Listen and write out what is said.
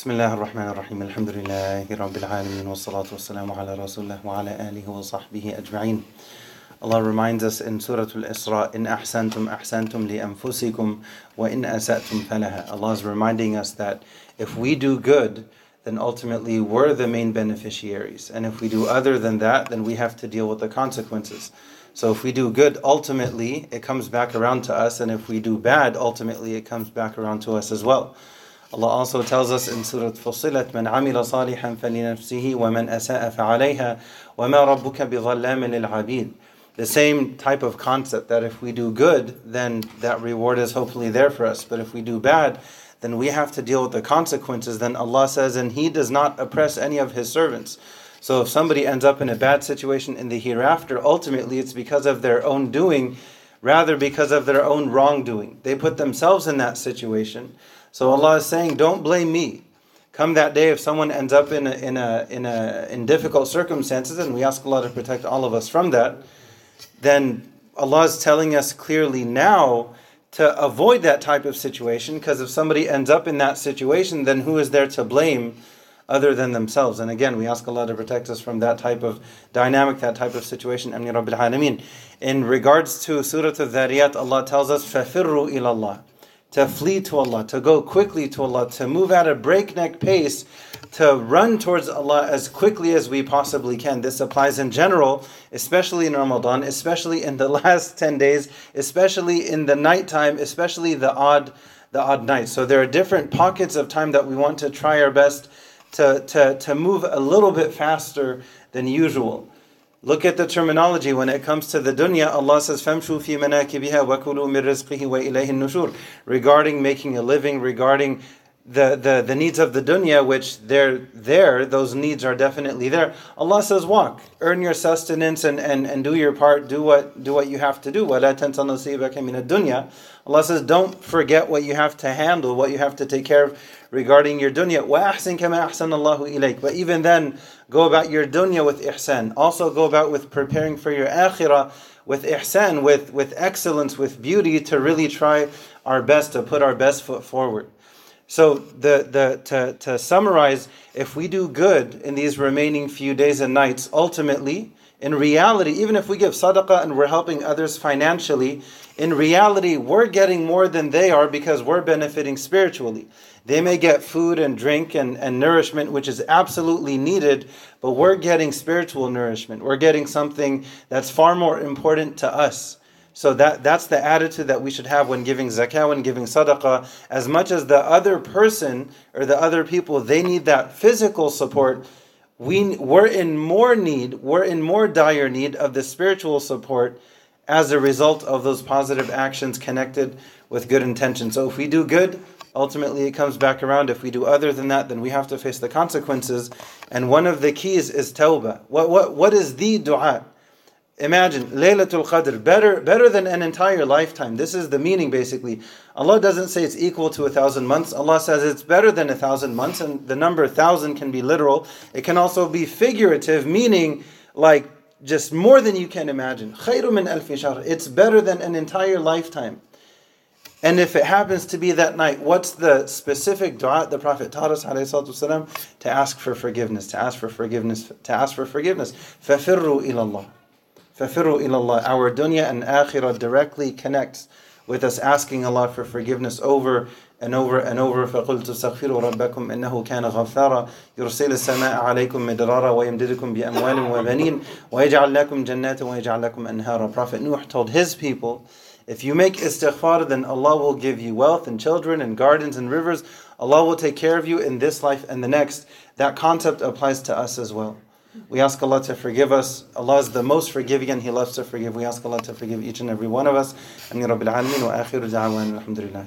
Bismillahirrahmanirrahim. Elhamdülillahi Rabbil alamin. Ve salatu ve selamu ala Resulullah ve ala alihi ve sahbihi ecma'in. Allah reminds us in Surah Al-Isra, إن أحسنتم أحسنتم li وَإِن wa فَلَهَا. Allah is reminding us that if we do good, then ultimately we're the main beneficiaries. And if we do other than that, then we have to deal with the consequences. So if we do good, ultimately it comes back around to us. And if we do bad, ultimately it comes back around to us as well. Allah also tells us in Surah Fussilat, من عمل صالحا فلنفسه ومن أساء فعليها وما ربك بظلام للعبيد. The same type of concept that if we do good, then that reward is hopefully there for us. But if we do bad, then we have to deal with the consequences. Then Allah says, and He does not oppress any of His servants. So if somebody ends up in a bad situation in the hereafter, ultimately it's because of their own doing, rather because of their own wrongdoing. They put themselves in that situation. So Allah is saying, don't blame me. Come that day, if someone ends up in a, in a, in a, in difficult circumstances, and we ask Allah to protect all of us from that, then Allah is telling us clearly now to avoid that type of situation because if somebody ends up in that situation, then who is there to blame other than themselves? And again, we ask Allah to protect us from that type of dynamic, that type of situation. Amni Rabbil Alameen. In regards to Surah Al-Dhariyat, Allah tells us, فَفِرُّوا إِلَى اللَّهِ To flee to Allah, to go quickly to Allah, to move at a breakneck pace, to run towards Allah as quickly as we possibly can. This applies in general, especially in Ramadan, especially in the last 10 days, especially in the nighttime, especially the odd the odd nights. So there are different pockets of time that we want to try our best to, to, to move a little bit faster than usual. Look at the terminology when it comes to the dunya. Allah says, "Famshu fi manakibiha wa kulu min rizqihi wa ilayhi nushur." Regarding making a living, regarding the, the, the needs of the dunya, which they're there, those needs are definitely there. Allah says, walk, earn your sustenance and, and, and do your part, do what do what you have to do. dunya. Allah says, don't forget what you have to handle, what you have to take care of regarding your dunya. But even then, go about your dunya with ihsan. Also go about with preparing for your akhirah with ihsan, with, with excellence, with beauty, to really try our best, to put our best foot forward. So the, the to, to summarize, if we do good in these remaining few days and nights, ultimately, in reality, even if we give sadaqah and we're helping others financially, in reality, we're getting more than they are because we're benefiting spiritually. They may get food and drink and, and nourishment, which is absolutely needed, but we're getting spiritual nourishment. We're getting something that's far more important to us. So that, that's the attitude that we should have when giving zakah, when giving sadaqah. As much as the other person or the other people, they need that physical support, we, we're in more need, we're in more dire need of the spiritual support as a result of those positive actions connected with good intention. So if we do good, ultimately it comes back around. If we do other than that, then we have to face the consequences. And one of the keys is tawbah. What, what, what is the dua? Imagine Laylatul Qadr, better, better than an entire lifetime. This is the meaning basically. Allah doesn't say it's equal to a thousand months. Allah says it's better than a thousand months, and the number thousand can be literal. It can also be figurative, meaning like just more than you can imagine. خَيْرٌ مِنْ أَلْفِ شَهْرٍ It's better than an entire lifetime. And if it happens to be that night, what's the specific dua the Prophet taught us والسلام, to ask for forgiveness, to ask for forgiveness, to ask for forgiveness. فَفِرُّوا إِلَى اللَّهِ فَفِرُّوا إِلَى اللَّهِ Our dunya and akhirah directly connects with us asking Allah for forgiveness over and over and over فقلت استغفروا ربكم إنه كان غفارا يرسل السماء عليكم مدرارا ويمددكم بأموال وبنين ويجعل لكم جنات ويجعل لكم أنهارا Prophet Nuh told his people if you make istighfar then Allah will give you wealth and children and gardens and rivers Allah will take care of you in this life and the next that concept applies to us as well we ask Allah to forgive us. Allah is the most forgiving and He loves to forgive. We ask Allah to forgive each and every one of us. Rabbil Alameen wa akhiru da'awan alhamdulillah.